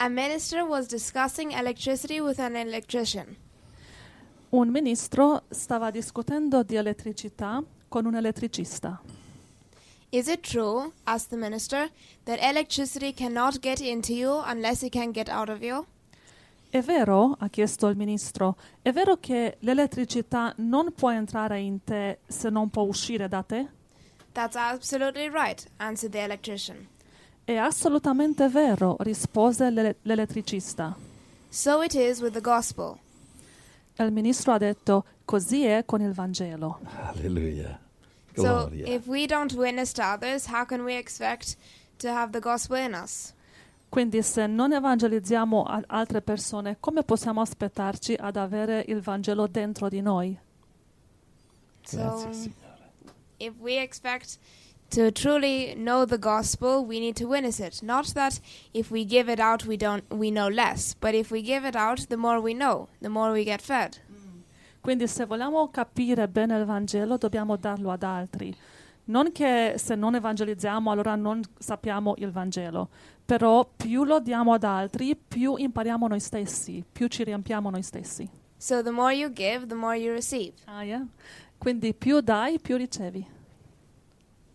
A minister was discussing electricity with an electrician. Un ministro stava discutendo di elettricità con un elettricista. Is it true, asked the minister, that electricity cannot get into you unless it can get out of you? È vero, ha chiesto il ministro, è vero che l'elettricità non può entrare in te se non può uscire da te? That's absolutely right, answered the electrician. È assolutamente vero, rispose l'ele- l'elettricista. So it is with the gospel. E il ministro ha detto, così è con il Vangelo. Hallelujah. So Gloria. if we don't witness to others, how can we expect to have the gospel in us? Quindi se non evangelizziamo a- altre persone, come possiamo aspettarci ad avere il Vangelo dentro di noi? Grazie, So Signore. if we expect to truly know the gospel, we need to witness it. Not that if we give it out, we don't we know less, but if we give it out, the more we know, the more we get fed. Quindi se vogliamo capire bene il Vangelo dobbiamo darlo ad altri. Non che se non evangelizziamo allora non sappiamo il Vangelo, però più lo diamo ad altri, più impariamo noi stessi, più ci riempiamo noi stessi. So the more you give, the more you receive. Ah, yeah? Quindi più dai, più ricevi.